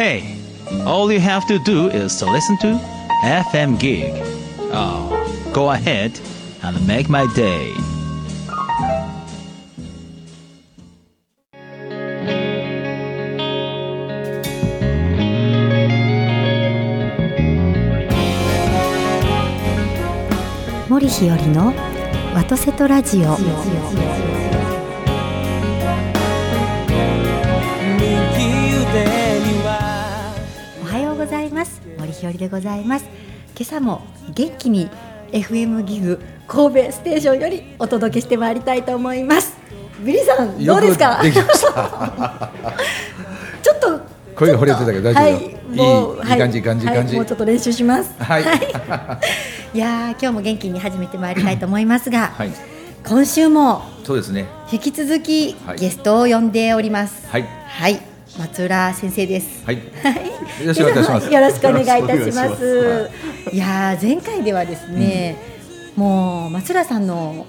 Hey, all you have to do is to listen to FM Gig. Oh, go ahead and make my day. Mori no Radio. 日和でございます今朝も元気に FM ギグ神戸ステーションよりお届けしてまいりたいと思いますビリーさんどうですか？ちょっと声が枯れてたけど大丈夫よはい、もういい感じいい感じいい感じはいもうちょっと練習しますはい。いやー今日も元気に始めてまいりたいと思いますが、はい。今週もそうですね。引き続きはいゲストを呼んでおりますはい。はい、松浦先生です。はい。よろしくお願いいたします。よろしくお願いいたします。いやー前回ではですね、もう松浦さんの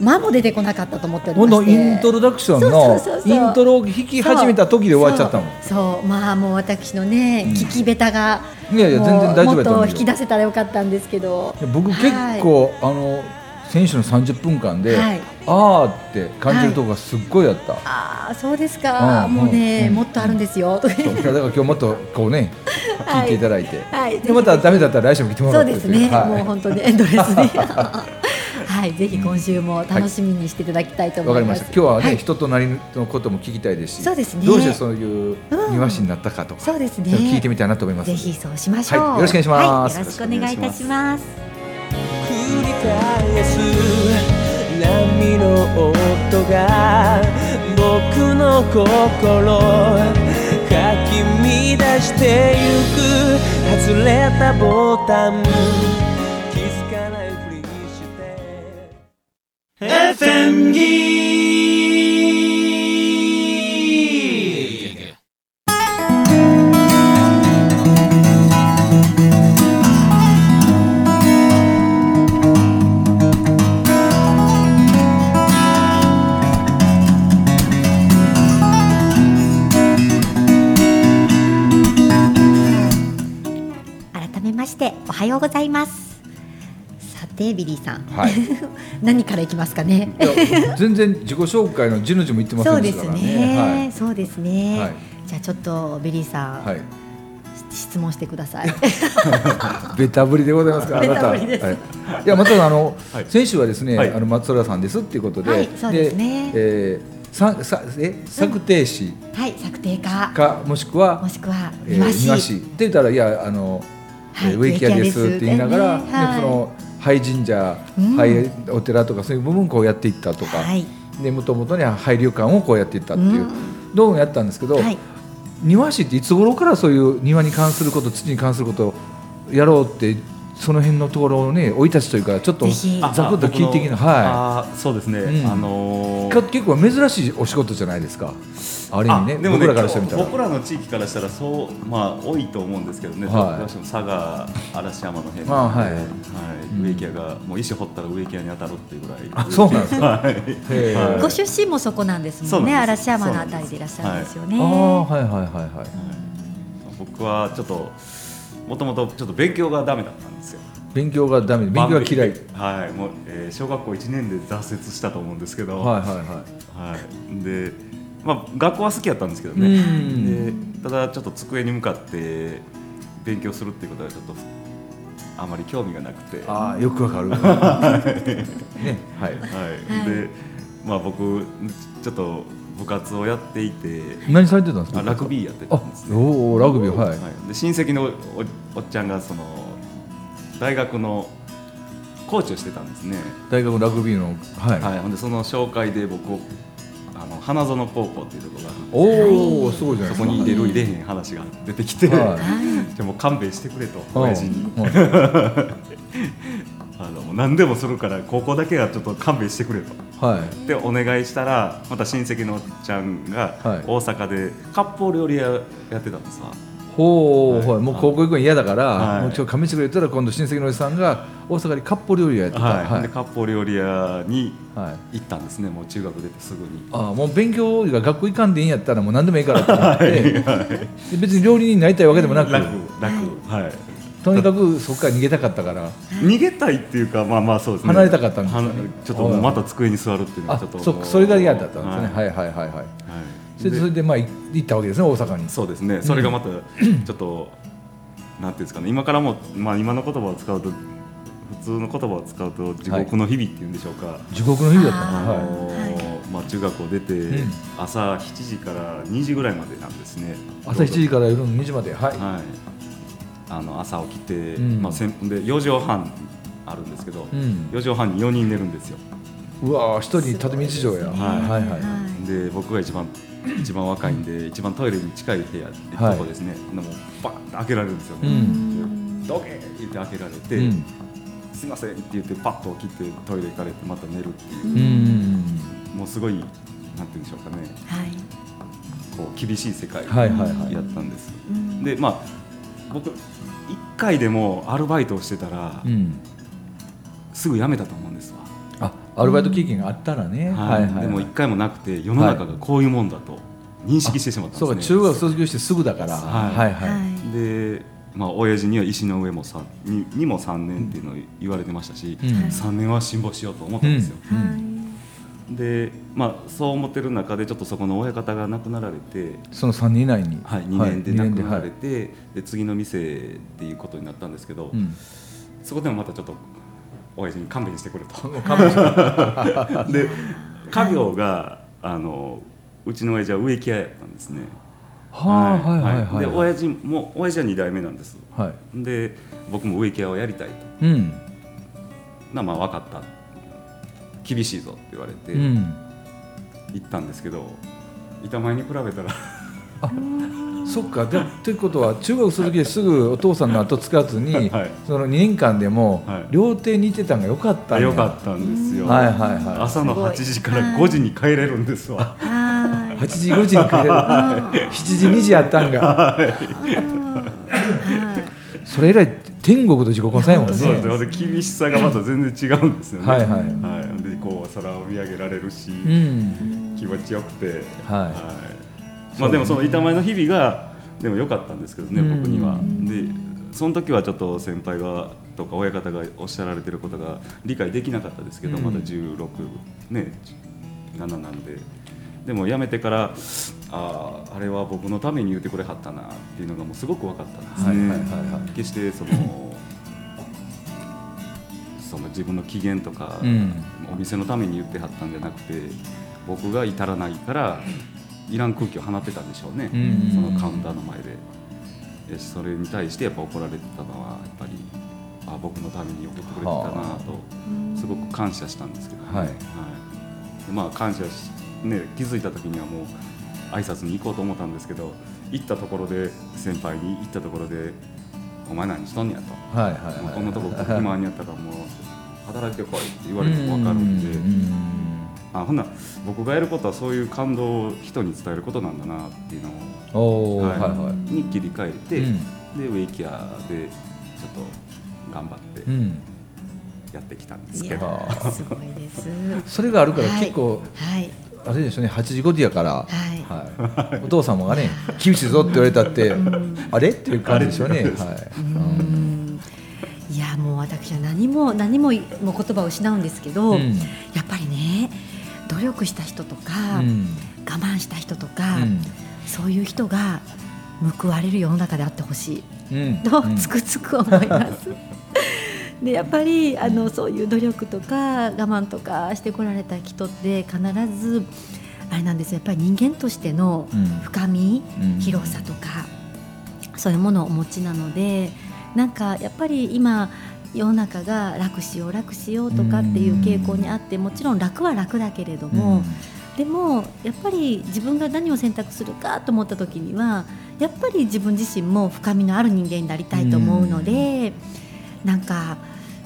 間も出てこなかったと思っておりまして。イントロダクションのイントロを弾き始めた時で終わっちゃったもん。そう。まあもう私のね、うん。聞き下手がいやいや全然大丈夫やと思うよ。もっと引き出せたらよかったんですけど。僕結構、あの選手の30分間で、はいあーって感じるとこがすっごいあった。ああそうですか、うんもうね、うん。もっとあるんですよ、う。だから今日もっとこうね聞いていただいて、はい。でまたダメだったら来週も来てもらってそうですね、はい。もう本当にエンドレスで。はい。ぜひ今週も楽しみにしていただきたいと思いまわかりますした。今日はね、はい。人となりのことも聞きたいですし、そうですね。どうしてそういううん庭師になったかとか、そうですね。聞いてみたいなと思います。ぜひそうしましょう、はい。よろしくお願いします。はい。よろしくお願いいたします。繰り返が僕の心かき乱してゆく外れたボタン気づかないふりして FM ギーてビリーさん、はい。何からいきますかね。いや全然自己紹介のじの字も言ってませそうですね。ね。そうですね、はい。じゃあちょっとビリーさん、はい。はい。質問してください。ベタぶりでございますか。あなた。ベタぶりです。はい。いやまたあの、はい。先週はですね、はい。あの松浦さんですっていうことで、はいそうですね。えーささえ作庭師はい作庭家かもしくはもしくはえー庭師、庭師って言ったらいやあの、はいえー植木屋ですって言いながら、植木屋ですはいでその廃神社、うん。廃お寺とかそういう部分をこうやっていったとか、はい。でもともとには廃旅館をこうやっていったっていう、うん。どうもやったんですけど、はい。庭師っていつ頃からそういう庭に関すること土に関することをやろうってその辺のところをね生い立ちというかちょっとざくっと聞いてきなはあーそうですね、うん。あのいーか結構珍しいお仕事じゃないですか。ある意味ねあでもね僕らからしてみたら。僕らの地域からしたらそうまあ多いと思うんですけどね、はい。佐賀嵐山の辺あはい。はい、植木屋がもう石掘ったら植木屋に当たるっていうぐらい。あそうなんですか。はい。ご出身もそこなんですもんね嵐山のあたりでいらっしゃるんですよね、ああはいはいはい。はい。僕はちょっともともとちょっと勉強がダメだったんですよ。勉強がダメ。で。勉強が嫌い。はい。もう、えー小学校1年で挫折したと思うんですけど、はいはいははい、で、まあ、学校は好きやったんですけどうね、ん。でただちょっと机に向かって勉強するっていうことはちょっとあまり興味がなくて、はああよくわかる。ねはい。い。でまあ、僕ちょっと部活をやっていて何されてたんですか？あラグビーやってたんですあねおおラグビーはい、はい、で親戚のおおっちゃんがその大学のコーチをしてたんですね、大学のラグビーのはい、はい、ほんでその紹介で僕をあの花園高校っていうところがおおすごいじゃないそこに入れる入れへん話が出てきて、はい。でも勘弁してくれとうん親父に。うん あの何でもするから高校だけはちょっと勘弁してくれと。はい。でお願いしたらまた親戚のおっちゃんがはい。大阪で割烹料理屋やってたんですわ、ほう、はいはい、もう高校行くの嫌だから、はい。もう今日上地区言ったら今度親戚のおじさんが大阪に割烹料理屋やってた、はい。はい。で割烹料理屋にはい行ったんですねもう中学出てすぐに。ああもう勉強が学校行かんでいいんやったらもう何でもいいからって思って、で別に料理人になりたいわけでもなく。楽楽。はいとにかくそこから逃げたかったから。逃げたいっていうかまあまあそうですね。離れたかったんですねはちょっとまた机に座るっていうのはあちょっとそそれが嫌だったんですね、はい。はい、はいはいはいはい。それでそれでまあい行ったわけですね大阪に。そうですね。それがまたちょっとなんていうんですかね。今からもまあ今の言葉を使うと普通の言葉を使うと地獄の日々っていうんでしょうか、地獄の日々だったあのはのーまあ、中学を出て、ん。朝7時から2時ぐらいまでなんですね。い、朝7時から夜の2時まで。はい、はいあの朝起きて、うん。まあ、先で4畳半あるんですけど、うん。4畳半に4人寝るんですよ。うわー一人畳一畳や、はいはいはい。で僕が一番一番若いんで一番トイレに近い部屋、はい。とこですね。でもうバーンって開けられるんですようね、ん。でドケーって言って開けられて、うん。すいませんって言ってパッと起きてトイレ行かれてまた寝るっていう。う、んもうすごいなんて言うん。でしょうかねはいこう厳しい世界はいはいはいやったんです、うんでまあ僕1回でもアルバイトをしてたら、うん。すぐ辞めたと思うんですわ、あアルバイト経験があったらね、はい。はいはいでも1回もなくて世の中がこういうもんだと認識してしまったんそうか。ですね、中学卒業してすぐだから、はい。はいで、まあ親父には石の上もさににも3年っていうのを言われてましたし、うん。3年は辛抱しようと思ったんですよ、はい。でまあそう思ってる中でちょっとそこの親方が亡くなられて、その3年以内に、はい、2年で亡くなられはいて、で次の店っていうことになったんですけど、うんそこでもまたちょっと親父に勘弁してくれと。で家業があのうちの親父は植木屋やったんですね。はあはいはいはいで親父も親父は2代目なんです。はいで僕も植木屋をやりたいと。うんなまあ分かった。厳しいぞって言われてうん行ったんですけど、板前に比べたら。そっか。でということは中学卒業すぐお父さんの後つかずに、はい。その2年間でも、はい。料亭にいてたんがよかったんやよかったんですよ。はいはいは朝の8時から5時に帰れるんですわ。はいい8時5時に帰れる。7時2時やったんが。それ以来天国と地獄の最後です。そうねです厳しさがまた全然違うんですよね。はいはい。はい、でこう空を見上げられるし、うん気持ちよくて、はい。まあでもその板前の日々がでも良かったんですけどね、うん。僕には。でその時はちょっと先輩がとか親方がおっしゃられてることが理解できなかったですけど、うん。まだ16ね7なんで。でも辞めてからあああれは僕のために言ってくれはったなっていうのがもうすごく分かったんですね。はいはいはいはい。決してそのその自分の機嫌とか、うん。お店のために言ってはったんじゃなくて僕が至らないからいらん空気を放ってたんでしょうね、うんそのカウンターの前で。でそれに対してやっぱ怒られてたのはやっぱりあ僕のために怒ってくれてたなとすごく感謝したんですけどね、はい。でまあ感謝し、ね、気づいた時にはもう挨拶に行こうと思ったんですけど行ったところで先輩に行ったところで「お前何しとんねや」と。はいはいもうこんなとこはい暇にやったらもう働いてこいって言われても分かるんで、うんあほんなら僕がやることはそういう感動を人に伝えることなんだなっていうのおを、おはいはいに切り替えて、うん。でウェイキアでちょっと頑張ってうん。やってきたんですいけど、すごいです。それがあるからはい。結構はい。あれでしょうね8時5時やから、はい。はい、お父様がね「厳しいぞ」って言われたってあれっていう感じでしょうね。はい。うん。いやもう私は何も何ももう言葉を失うんですけど、うん。やっぱりね努力した人とか、うん。我慢した人とか、うん。そういう人が報われる世の中であってほしい。うん。とうん。つくづく思います。でやっぱりあのそういう努力とか我慢とかしてこられた人って必ずあれなんですよ。やっぱり人間としてのうん。深み、うん。広さとかそういうものをお持ちなのでなんかやっぱり今世の中が楽しよう楽しようとかっていう傾向にあってもちろん楽は楽だけれども、でもやっぱり自分が何を選択するかと思った時にはやっぱり自分自身も深みのある人間になりたいと思うので、なんか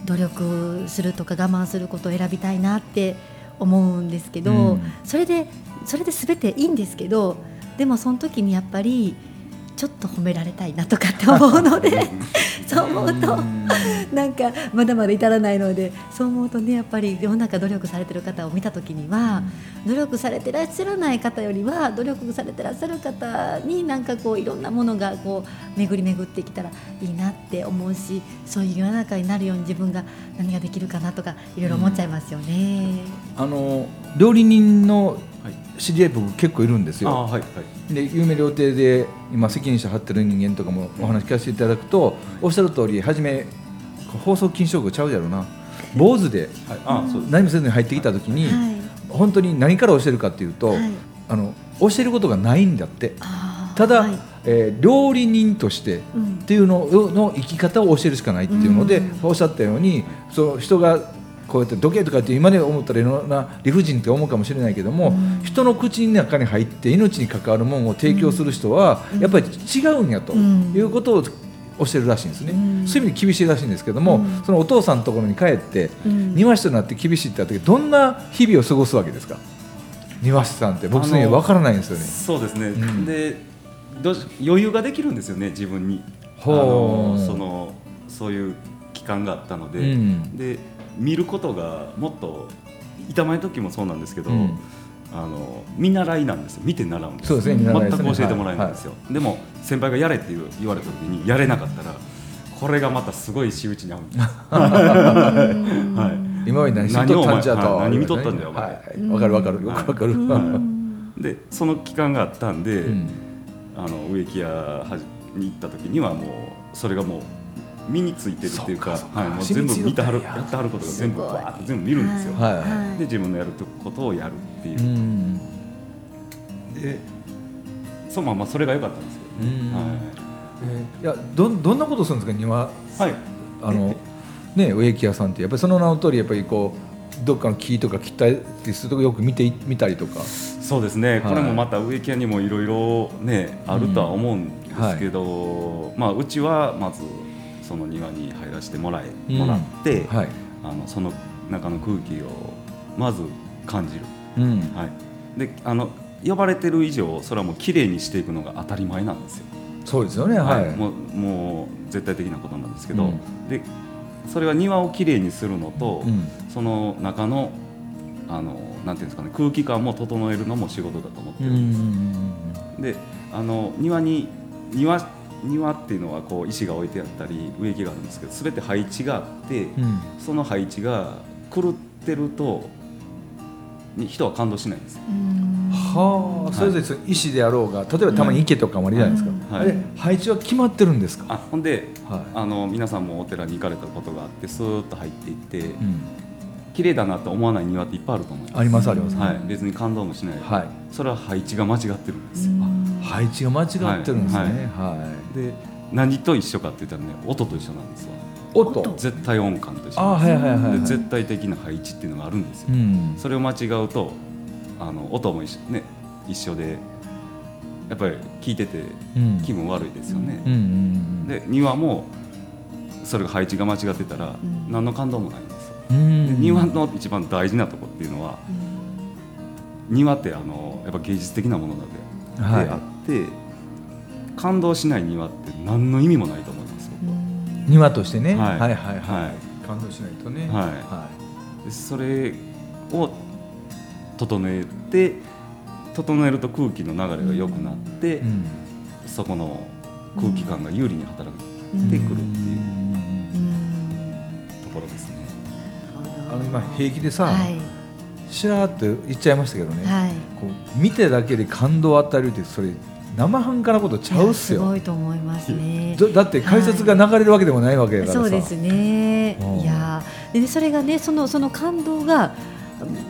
努力するとか我慢することを選びたいなって思うんですけど、うん。それでそれで全ていいんですけどでもその時にやっぱりちょっと褒められたいなとかって思うので そう思うとなんかまだまだ至らないのでそう思うとねやっぱり世の中努力されてる方を見た時には、努力されてらっしゃらない方よりは努力されてらっしゃる方になんかこういろんなものがこう巡り巡ってきたらいいなって思うしそういう世の中になるように自分が何ができるかなとかいろいろ思っちゃいますよね。あの料理人のはい知り合い僕結構いるんですよ。あはいはい。で有名料亭で今責任者張ってる人間とかもお話聞かせていただくと、おっしゃる通り初め放送禁止用語ちゃうやろな。坊主で何もせずに入ってきた時に、はい。本当に何から教えるかっていうと、はい。あの教えることがないんだって。ただ、はい。えー料理人としてうん。っていうのの生き方を教えるしかないっていうので、うん。おっしゃったようにその人がこうやって時計とかって今で思ったらいろんな理不尽って思うかもしれないけども、うん。人の口の中に入って命に関わるものを提供する人はうん。やっぱり違うんやとうん。いうことを教えるらしいんですね、うん。そういう意味で厳しいらしいんですけども、うん。そのお父さんのところに帰って、うん。庭師となって厳しいってなった時どんな日々を過ごすわけですか？庭師さんって僕ねあの分からないんですよね。そうですね、うん。でどうし余裕ができるんですよね自分に。あほう。のそのそういう期間があったので、うん。で見ることがもっと板前の時もそうなんですけど、うん。あの見習いなんですよ。見て習うんですそうですね全く教えてもらえないんですよ、でも先輩がやれって言われた時にやれなかったらこれがまたすごい仕打ちに合うんです はい。今まで何しとったんじゃと、はい何見とったんだよお前。はい、わかるわかる、よくわかる。はい。でその期間があったんで、うん。あの植木屋に行った時にはもうそれがもう身についてるっていうかはい、もう全部見てはるややってはることが全部すごい。バーッと全部見るんですよ、はいはで自分のやることをやるっていう。う、ん。でそのままそれが良かったんですけどね、うん。はえーいやどんどんなことするんですか庭？い、はい、あのね植木屋さんってやっぱりその名の通りやっぱりこうどっかの木とか切ったりするとこよく見てい見たりとか。そうですね、はい。これもまた植木屋にもいろいろねあるとは思うんですけど、まあ、うちはまずその庭に入らせてもらえ、うん。もらって、はい、あのその中の空気をまず感じる、うん。はい、であの呼ばれてる以上それはもう綺麗にしていくのが当たり前なんですよ、そうですよねはい、もうもう絶対的なことなんですけど、うん。でそれは庭をきれいにするのと、うん。その中のあのなんていうんですかね空気感も整えるのも仕事だと思ってうるんです、ん。であの庭に庭庭っていうのはこう石が置いてあったり植木があるんですけど全て配置があって、うん。その配置が狂ってるとに人は感動しないんです。よはあ、それぞれ石であろうが例えばたまに池とかもあるじゃないですか、うん。あれ配置は決まってるんですか、あほんではあの皆さんもお寺に行かれたことがあってスーッと入っていって、いうん、綺麗だなと思わない庭っていっぱいあると思います。ありますあります、はい、別に感動もしない、はい。それは配置が間違ってるんですよ、配置が間違ってるんですね。はい、で何と一緒かって言ったらね音と一緒なんですわ。音？絶対音感と一緒あはいはいはいはいで絶対的な配置っていうのがあるんですよ、うん。それを間違うとあの音も一緒,、ね、一緒でやっぱり聞いててうん。気分悪いですよね、うんうんで庭もそれが配置が間違ってたらん。何の感動もないんです。よ、うんで庭の一番大事なとこっていうのは庭ってあのやっぱ芸術的なものなので,、はいであって感動しない庭って何の意味もないと思いますよ、庭としてね、は、はいいはいはい。はい。感動しないとね。はい。はでそれを整えて整えると空気の流れが良くなって、いうん。そこの空気感が有利に働いてくるっていうところですね。あの今平気でさ、はい。しらーっと言っちゃいましたけどね、はい。こう見てだけで感動を与えるってそれ生半可なことちゃうっすいやすごよいと思いますね。だだって解説が流れるわけでもないわけだからさ、そうですね。うん。いやーでねそれがねそのその感動が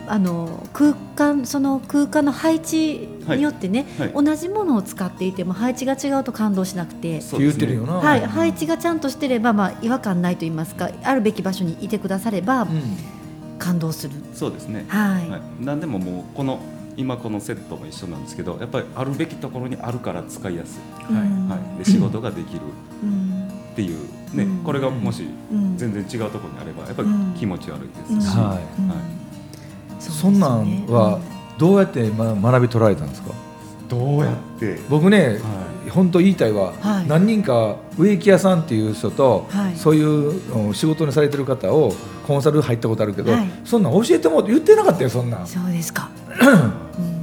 あの空間その空間の配置によってね、はい。同じものを使っていても配置が違うと感動しなくて、言ってるよな、はい、配置がちゃんとしてれば、まあ、違和感ないと言いますかあるべき場所にいてくださればうん。感動する、そうですね。はい。はい、何でももうこの今このセットも一緒なんですけど、やっぱりあるべきところにあるから使いやすい。うん。はい、で仕事ができる。うんっていう。ね、うん。これがもしうん。全然違うところにあればやっぱり気持ち悪いですし、はい。そんなんはどうやってま学び取られたんですか？どうやって、僕ね、は本当言いたいわ、はい。何人か植木屋さんっていう人と、はい。そういううん仕事にされてる方をコンサル入ったことあるけど、はい。そんなん教えても言ってなかったよそんなん。そうですか、う ん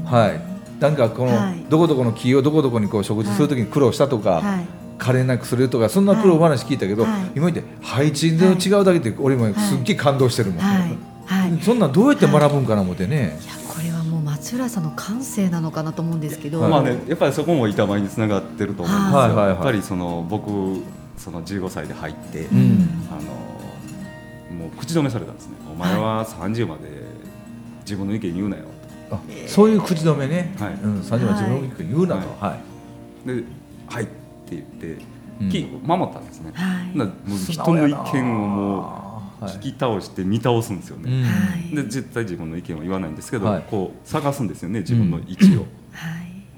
はい。なんかこの、はい。どこどこの木をどこどこにこう食事するときに苦労したとか、はい。枯れなくするとかそんな苦労話聞いたけど、はい。今言って配置の違うだけで俺もすっげえ感動してるもん、はい。はい。そんなんどうやって学ぶんかな思ってね、い。やこれはもう松浦さんの感性なのかなと思うんですけど、はい。まあね、やっぱりそこも板前につながってると思うんですよ、はい。はい。はい。やっぱりその僕その15歳で入って、うん。あのもう口止めされたんですね。お前は30まで自分の意見言うなよ。あそういう口止めね、はい。うん、30は自分の意見言うなと、はい。とで「はい」って言って、うん。き守ったんですね、はい。なもう人の意見をもうはい。聞き倒して見倒すんですよね、うん。はい。で絶対自分の意見は言わないんですけど、はい。こう探すんですよね自分の位置を、は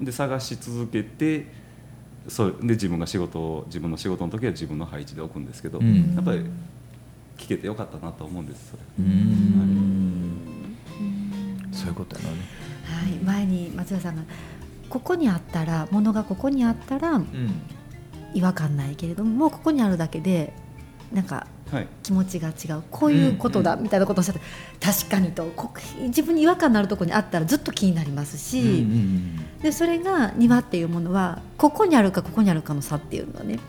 い。で探し続けてそうで自分が仕事を自分の仕事の時は自分の配置で置くんですけど、うん。やっぱり聞けてよかったなと思うんですそれ。うんそういうことやのね、はい、前に松浦さんがここにあったら物がここにあったらうん。違和感ないけれどももうここにあるだけでなんかはい。気持ちが違う。こういうことだみたいなことをおっしゃって、確かにと。こ自分に違和感のあるところにあったらずっと気になりますし、うんでそれが庭っていうものはここにあるかここにあるかの差っていうのはね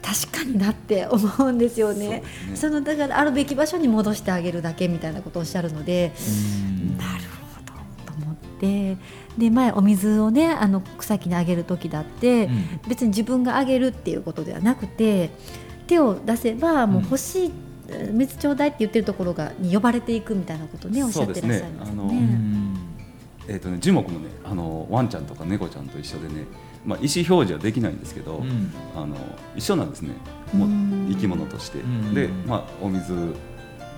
確かになって思うんですよね。ね。そのだからあるべき場所に戻してあげるだけみたいなことをおっしゃるので、うん。なるほどてで前お水をねあの草木にあげる時だって、うん。別に自分があげるっていうことではなくて手を出せばもう欲しい、水ちょうだいって言ってるところがに呼ばれていくみたいなことをねおっしゃってらっしゃいますよそうですね。あのね。えーとね、樹木もねあのワンちゃんとか猫ちゃんと一緒でね、まあ、意思表示はできないんですけど、うん。あの一緒なんですね。もううん。生き物として、ん。で、まあ、お水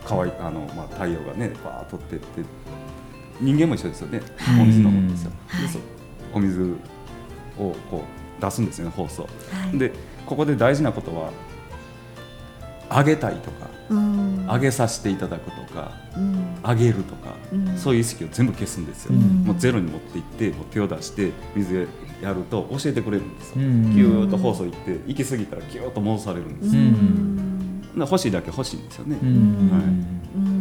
かわいあの、まあ、太陽がねバーッと取ってって人間も一緒ですよね、はいお水飲むんですよ、はいでそう。お水をこう出すんですよね放送、はい。でここで大事なことはあげたいとかうん。あげさせていただくとかうん。あげるとか、うん。そういう意識を全部消すんですよ、うん。もうゼロに持っていってもう手を出して水やると教えてくれるんですよ、うん。ぎゅーっと放送行って行き過ぎたらぎゅーっと戻されるんですよ、欲しいだけ欲しいんですよね、うん。はい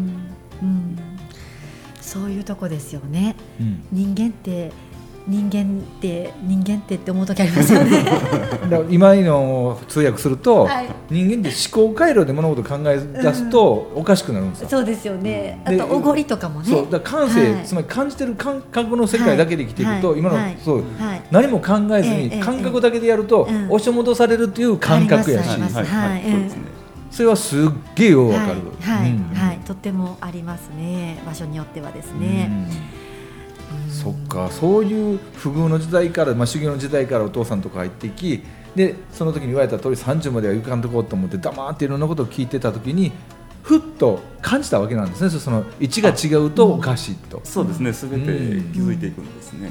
そういうとこですよね。うん。人間って人間って人間ってって思う時ありますよね。今のを通訳すると、はい。人間って思考回路で物事を考え出すとおかしくなるんですよ。そうですよね。あでとおごりとかもね。そう。だ感性、はい。つまり感じてる感覚の世界だけで生きていくと、はい。今の、はい。そう。はい。何も考えずに感覚だけでやると、うん。押し戻されるという感覚やし、あります。はい。はい。はい。そうですね、それはすっげえようわかる。はいはい、うんはい、とってもありますね。場所によってはですね。うんそっかそういう不遇の時代から、まあ、修行の時代からお父さんとか入ってきでその時に言われた通り30までは行かんとこうと思って黙っていろんなことを聞いてた時にふっと感じたわけなんですねその位置が違うとおかしいと。そうですね、すべて気づいていくんですね。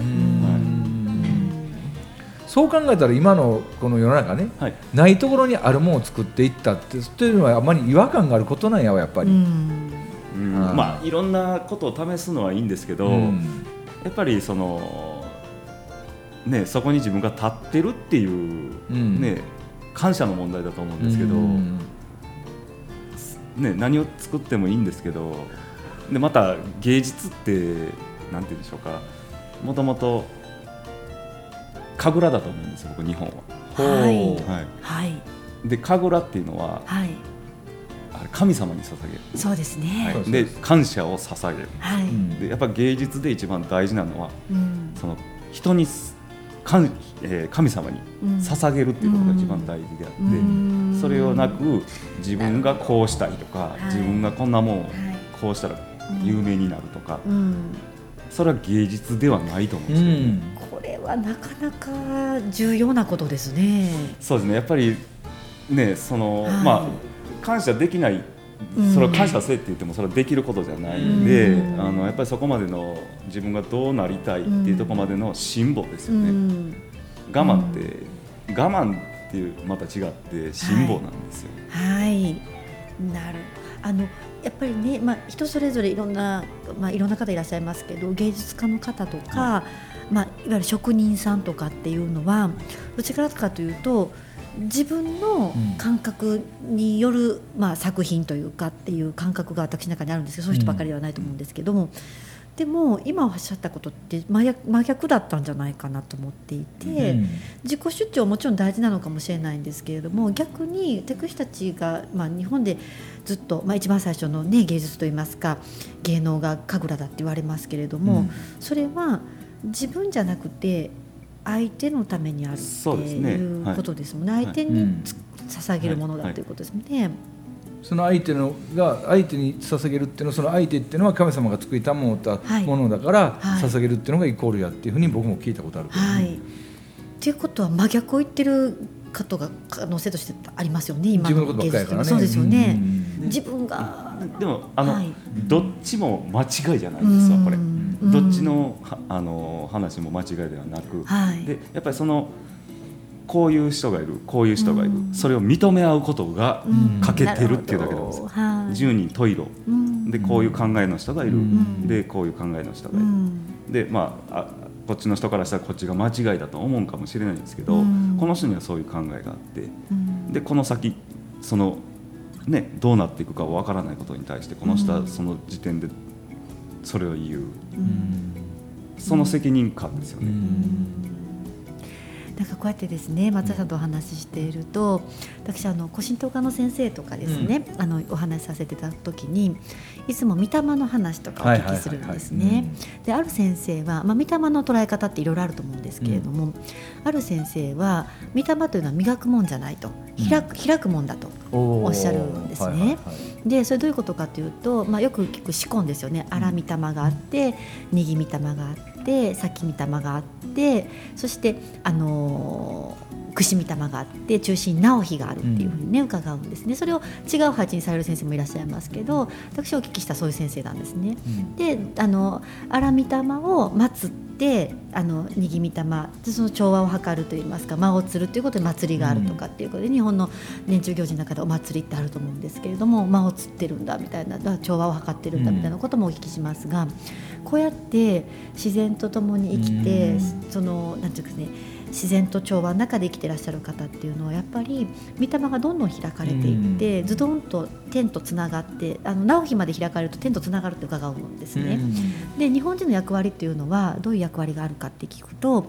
そう考えたら今のこの世の中ねはい、はい、ないところにあるものを作っていったってというのはあまり違和感があることなんやわやっぱり。まあいろんなことを試すのはいいんですけど、うん。やっぱりそのねそこに自分が立ってるっていう、うん。ね感謝の問題だと思うんですけど、うん。ね何を作ってもいいんですけど、でまた芸術ってなんて言うんでしょうか、もともと神楽だと思うんですよ僕日本は。はいはい。はいで神楽っていうのははい。あれ神様に捧げる。そうですね。はい、で感謝を捧げる。はい。うんでやっぱ芸術で一番大事なのはうん。その人にす神,、えー神様にうん捧げるっていうことが一番大事であって、うんそれをなく自分がこうしたいとか、はい自分がこんなもんこうしたら有名になるとか、うん。それは芸術ではないと思うんうですよ、んこれはなかなか重要なことですね。そうですねやっぱりねその、はいまあ感謝できないうんそれは感謝せって言ってもそれはできることじゃないんで、うんあのやっぱりそこまでの自分がどうなりたいっていうところまでの辛抱ですうよね、ん。我慢って、我慢っていうまた違って辛抱なんですよ、はい。なる。あの。やっぱりね、まあ、人それぞれいろんな、まあ、いろんな方いらっしゃいますけど芸術家の方とか、まあ、いわゆる職人さんとかっていうのはどちらかというと自分の感覚による、まあ、作品というかっていう感覚が私の中にあるんですけどそういう人ばかりではないと思うんですけども、でも今おっしゃったことって真逆真逆だったんじゃないかなと思っていて、うん。自己主張もちろん大事なのかもしれないんですけれども逆に私たちが、まあ、日本でずっと、まあ、一番最初の、ね、芸術といいますか芸能が神楽だって言われますけれども、うん。それは自分じゃなくて相手のためにあるっていうはい。ことですもんね、相手にうん。つ捧げるものだはい。とい。うことですもんね。その相手のが相手に捧げるっていうのはその相手っていうのは神様が作りたものはい。ものだからはい。捧げるっていうのがイコールやっていうふうに僕も聞いたことあるけどね。はい、っていうことは真逆を言ってる方が可能性としてありますよね今自分のことばっかりやからね。そうですよね、うん。自分がでもあの、はい。どっちも間違いじゃないんですわこれ。うんどっちのはあの話も間違いではなく、はい。でやっぱりそのこういう人がいるこういう人がいる、うん。それを認め合うことがうん。欠けてるっていうだけなんですよ、なるほど。はい。十人十色うん。でこういう考えの人がいる、うん。でこういう考えの人がいる、うん。でまああこっちの人からしたらこっちが間違いだと思うかもしれないんですけど、うん。この人にはそういう考えがあってうん。でこの先その、ね、どうなっていくかわからないことに対してこの人はその時点でそれを言う、その責任感ですよね。なん。かこうやってですね松田さんとお話ししていると私あの古神道家の先生とかですね、あのお話しさせていただくときにいつも御霊の話とかお聞きするんですね。である先生は、まあ、御霊の捉え方っていろいろあると思うんですけれども、ある先生は御霊というのは磨くもんじゃないと。開く,、開くもんだとおおっしゃるんですね。はいはいはいでそれどういうことかというと、まあ、よく聞く仕込んですよね。荒御霊があって握御霊があって先御霊があってそして、あのー串御霊があって中心に直碑があるっていうふうにね、伺うんですね。それを違う配置にされる先生もいらっしゃいますけど私お聞きしたそういう先生なんですね。うん。であの荒御霊を祀ってあの握御霊でその調和を図るといいますか間を釣るということで祭りがあるとかっていうことで、日本の年中行事の中でお祭りってあると思うんですけれども間を釣ってるんだみたいな調和を図ってるんだみたいなこともお聞きしますが、こうやって自然と共に生きて、うん。そのなんていうかね自然と調和の中で生きてらっしゃる方っていうのはやっぱり御霊がどんどん開かれていって、ズドンと天とつながってあの直碑まで開かれると天とつながるって伺うんですね。で日本人の役割っていうのはどういう役割があるかって聞くと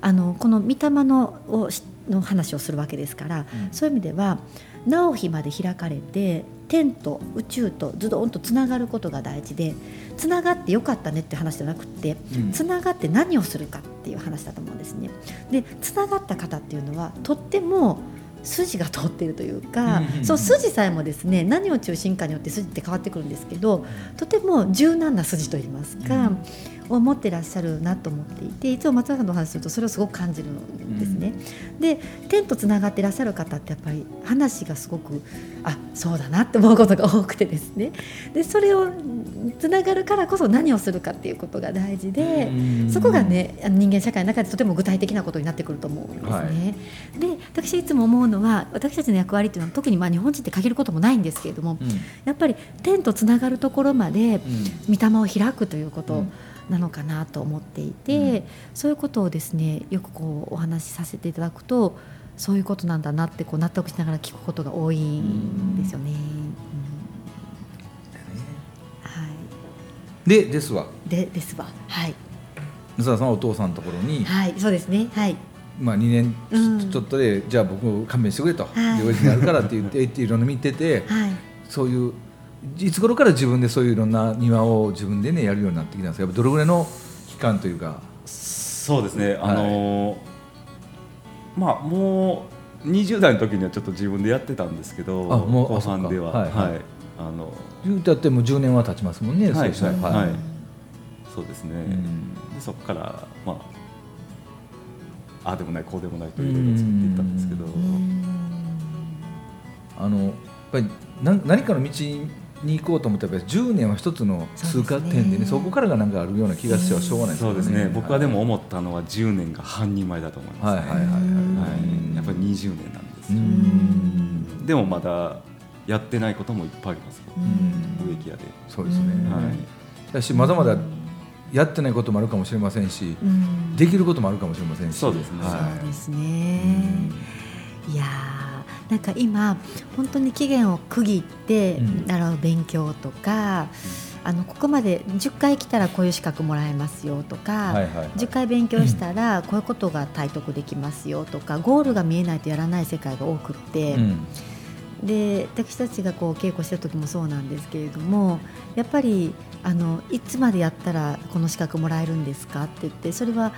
あのこの御霊のをしの話をするわけですから、そういう意味では直碑まで開かれて天と宇宙とズドンとつながることが大事でつながってよかったねって話じゃなくてうん。つながって何をするかっていう話だと思うんですね。でつながった方っていうのはとっても筋が通っているというか、うんうんうんそう筋さえもですね何を中心かによって筋って変わってくるんですけどとても柔軟な筋といいますか、を持ってらっしゃるなと思っていていつも松田さんのお話するとそれをすごく感じるんですね。で天とつながってらっしゃる方ってやっぱり話がすごくあそうだなって思うことが多くてですねでそれをつながるからこそ何をするかっていうことが大事で。そこがね人間社会の中でとても具体的なことになってくると思うんですね。はいで私いつも思うのは私たちの役割っていうのは特にまあ日本人って限ることもないんですけれども、うんやっぱり天とつながるところまでうん御霊を開くということなのかなと思っていて、うん。そういうことをですねよくこうお話しさせていただくとそういうことなんだなってこう納得しながら聞くことが多いんですよね。うん。はい、でですわ。でですわ。はい、野沢さんはお父さんのところに、はい、そうですね。はい、まあ、2年うん。ちょっとで、じゃあ僕勘弁してくれと、はい。用事があるからって言っていろいろ見ててはい。そういういつ頃から自分でそういういろんな庭を自分でねやるようになってきたんですか？やっぱどれぐらいの期間というか。そうですね、あのーまあもう20代の時にはちょっと自分でやってたんですけどあもう後半では。はいはい。あの言うたってもう10年は経ちますもんね、はいそうはいはい。そうですね、ん。でそこからまあああでもないこうでもないといろいろ作っていったんですけど、あのやっぱり何何かの道に行こうと思ったらやっぱり10年は一つの通過点でねそこからがなんかあるような気がしてはしょうがないそうですね、僕はでもはい思ったのは10年が半人前だと思います、ね。はいはいはいはいはい。やっぱり20年なんですでもまだやってないこともいっぱいありますよ、うん。植木屋で、そうですね、うんはい。だしまだまだやってないこともあるかもしれませんし、うん。できることもあるかもしれませんし。そうですね。はそうですね。いやーなんか今本当に期限を区切ってうん。習う勉強とか、あのここまで10回来たらこういう資格もらえますよとか、い、はいはい。10回勉強したらこういうことが体得できますよとかゴールが見えないとやらない世界が多くって、うん。で私たちがこう稽古してる時もそうなんですけれどもやっぱりあのいつまでやったらこの資格もらえるんですかって言ってそれは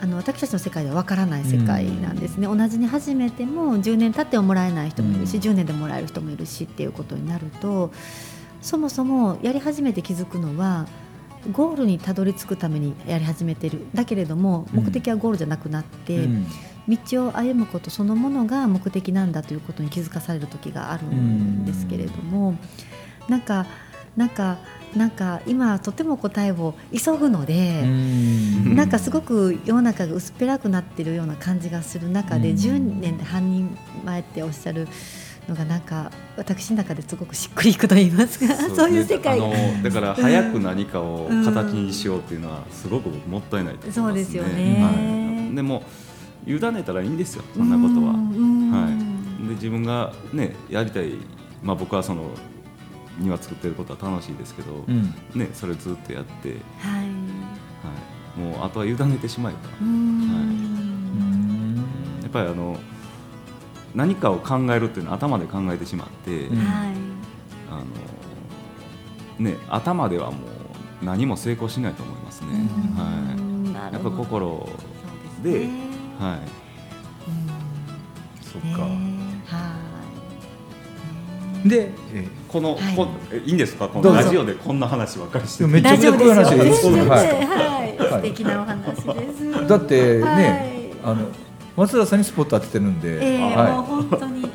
あの私たちの世界ではわからない世界なんですね、同じに始めても10年経ってももらえない人もいるし、うん。10年でもらえる人もいるしっていうことになるとそもそもやり始めて気づくのはゴールにたどり着くためにやり始めてる。だけれどもうん。目的はゴールじゃなくなって、うん。道を歩むことそのものが目的なんだということに気づかされる時があるんですけれども、なんかなんかなんか今とても答えを急ぐので、うん。なんかすごく世の中が薄っぺらくなっているような感じがする中で、うん。10年で半人前っておっしゃるのがなんか私の中ですごくしっくりいくと言いますかそう,、いう世界。だから早く何かを形にしようっていうのはすごくもったいないと思いますね。そうですよね。はい、でも委ねたらいいんですよそんなことは。うん。はい、で自分がねやりたい、まあ、僕はその庭作ってることは楽しいですけど、うん。ね、それずっとやって、はい。はい、もうあとは委ねてしまえば。ううん。やっぱりあの何かを考えるっていうのは頭で考えてしまって、うん。はい。あのね、頭ではもう何も成功しないと思いますね。うん。はい、やっぱ心で、すね。はい、そっか、ねはい。で、えこの、はい。こえいいんですか？このラジオでこんな話ばっかりして。めっちゃ大丈夫ですよ。こういう話はい。いですはいはい、はい。素敵なお話です。だってね、はい。あの松田さんにスポット当ててるんで、ええもうは本当に。は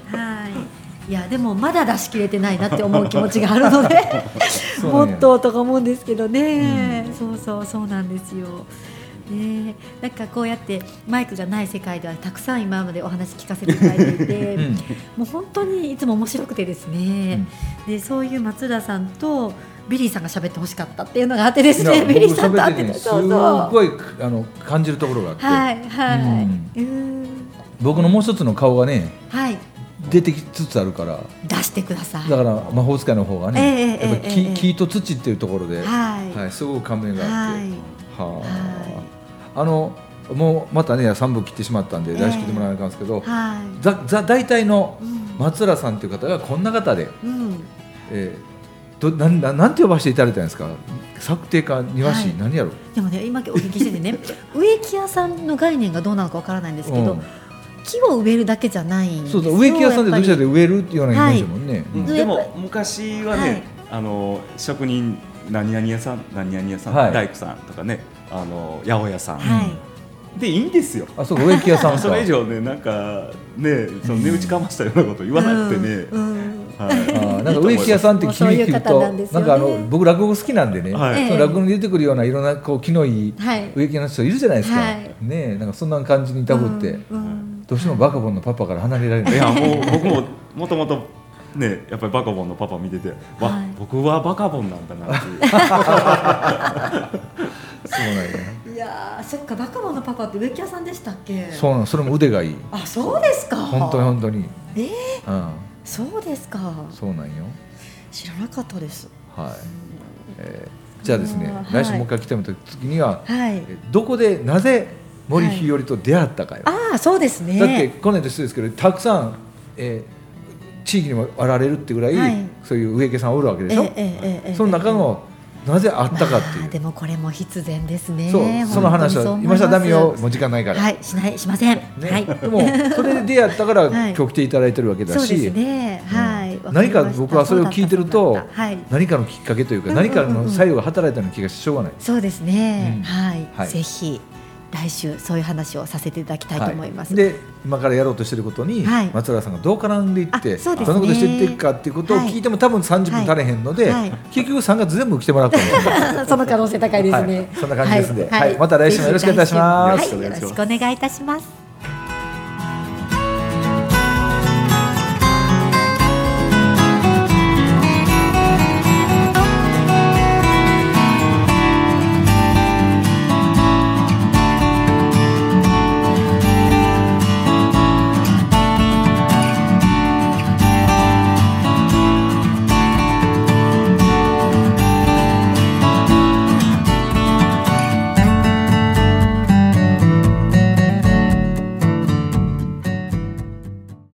い。いやでもまだ出し切れてないなって思う気持ちがあるので。もっととか思うんですけどね、そうそうそうなんですよ。ね、なんかこうやってマイクがない世界ではたくさん今までお話聞かせていただいていて、い、うん。もう本当にいつも面白くてですね、でそういう松田さんとビリーさんが喋ってほしかったっていうのがあってですね。ビリーさんと僕会っててねすそうそう。ごいあの感じるところがあって、はいはい、うん。うん。僕のもう一つの顔がねはい。出てきつつあるから。出してください。だから魔法使いの方がね、ええやっぱええ木,、え。え木と土っていうところで、はい。はい、すごく感銘があって、はい。はあ、あのもうまたね3部切ってしまったんでええ。出し切ってもらわなきゃいけないんですけど、はい。ざざ大体のうん。松浦さんという方がこんな方で、うん。えー、どなんなんなんて呼ばせていただいたんですか？作庭家庭師、はい。何やろ？でもね今お聞きしててね 植木屋さんの概念がどうなのかわからないんですけど、うん。木を植えるだけじゃないんです。よそうそう植木屋さんでどうしたらやっ植えるっていうようなイメージだもんね、うん。うん。でも昔はね、はい。あの職人何々屋さん何々屋さん、はい。大工さんとかねあの八百屋さん、はい。でいいんですよ。あそうか植木屋さんか。それ以上ねなんかねその値打ちかましたようなこと言わなくてね、うんうん。はい、あーなんか植木屋さんって聞もうそういう聞く方となんかあの僕落語好きなんでね、はい。その落語に出てくるようないろんなこう気のいいはい。植木屋の人いるじゃないですか、はい。ねえなんかそんな感じにいたぶって、うんうん。どうしてもバカボンのパパから離れられない。いやもう僕ももともとねやっぱりバカボンのパパ見てて、わはい。僕はバカボンなんだなっていう。そうなんや。いやーそっかバカボンのパパって植木屋さんでしたっけ？そうなんそれも腕がいい。あそうですか。本当に本当に。えー、うん。そうですか。そうなんよ。知らなかったです。はい、えーじゃあですね、来週もう一回来てもらった時には、はい。えどこでなぜ森日和と出会ったかよ、ああそうですね。だって去年としてですけどたくさん、えー地域にもあられるってぐらい、はい。そういう植木屋さんおるわけでしょ、ええその中のなぜあったかっていう、まあでもこれも必然ですね。そうその話は今更ダメよもう時間ないから、はいしないしません、ね。はい。でもそれで出会ったから、はい。今日来ていただいてるわけだし。そうですね。うん。はい、わ何か僕はそれを聞いてるとはい。何かのきっかけというか、うんうんうん何かの作用が働いたような気がしょうがない。そうですね、うん。はい、はい。ぜひ来週そういう話をさせていただきたいと思います、で今からやろうとしていることに、はい。松原さんがどう絡んでいって、あそうですね。どんなことしていっていくかっていうことを聞いても、多分30分足れへんので、はい。結局3月全部来てもらうかもしれない。その可能性高いですね、はい。そんな感じですんではい。また来週もよろしくお願いいたします。はい、よろしくお願いいたします